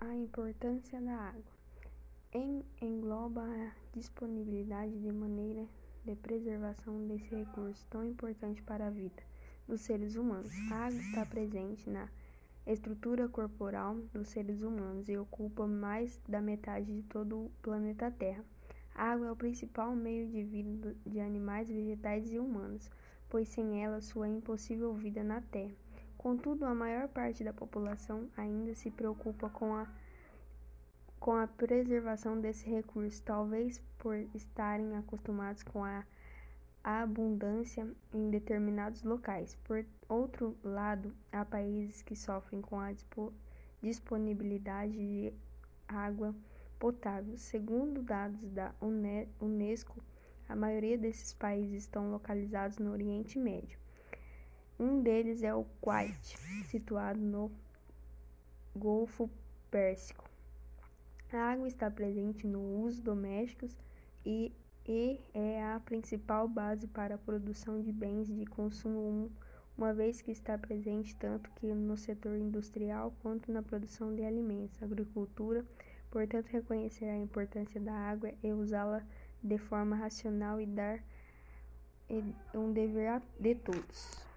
A importância da água engloba a disponibilidade de maneira de preservação desse recurso tão importante para a vida dos seres humanos. A água está presente na estrutura corporal dos seres humanos e ocupa mais da metade de todo o planeta Terra. A água é o principal meio de vida de animais, vegetais e humanos, pois sem ela sua é impossível vida na Terra. Contudo, a maior parte da população ainda se preocupa com a, com a preservação desse recurso, talvez por estarem acostumados com a, abundância em determinados locais. Por outro lado, há países que sofrem com a disponibilidade de água potável. Segundo dados da Unesco, a maioria desses países estão localizados no Oriente Médio. Um deles é o Kuwait, situado no Golfo Pérsico. A água está presente no uso domésticos e, e é a principal base para a produção de bens de consumo, uma vez que está presente tanto que no setor industrial quanto na produção de alimentos, agricultura. Portanto, reconhecer a importância da água e usá-la de forma racional e dar um dever de todos.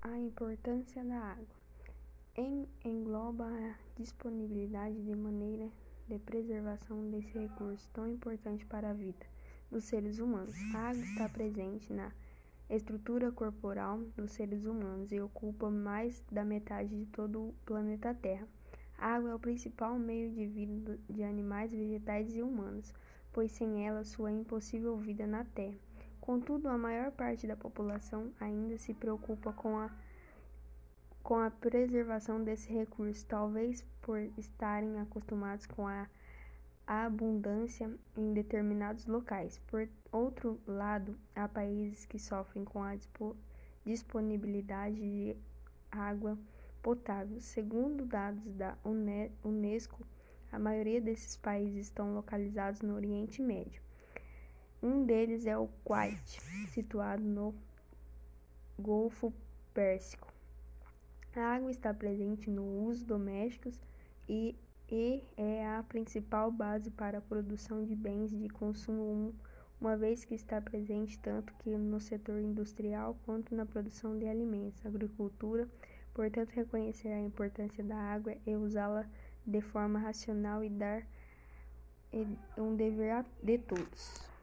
A importância da água engloba a disponibilidade de maneira de preservação desse recurso tão importante para a vida dos seres humanos. A água está presente na estrutura corporal dos seres humanos e ocupa mais da metade de todo o planeta Terra. A água é o principal meio de vida de animais, vegetais e humanos, pois sem ela sua é impossível vida na Terra. Contudo, a maior parte da população ainda se preocupa com a, com a preservação desse recurso, talvez por estarem acostumados com a, a abundância em determinados locais. Por outro lado, há países que sofrem com a disponibilidade de água potável. Segundo dados da Unesco, a maioria desses países estão localizados no Oriente Médio. Um deles é o Kuwait, situado no Golfo Pérsico. A água está presente no uso domésticos e, e é a principal base para a produção de bens de consumo, uma vez que está presente tanto que no setor industrial quanto na produção de alimentos, agricultura. Portanto, reconhecer a importância da água e usá-la de forma racional e dar um dever de todos.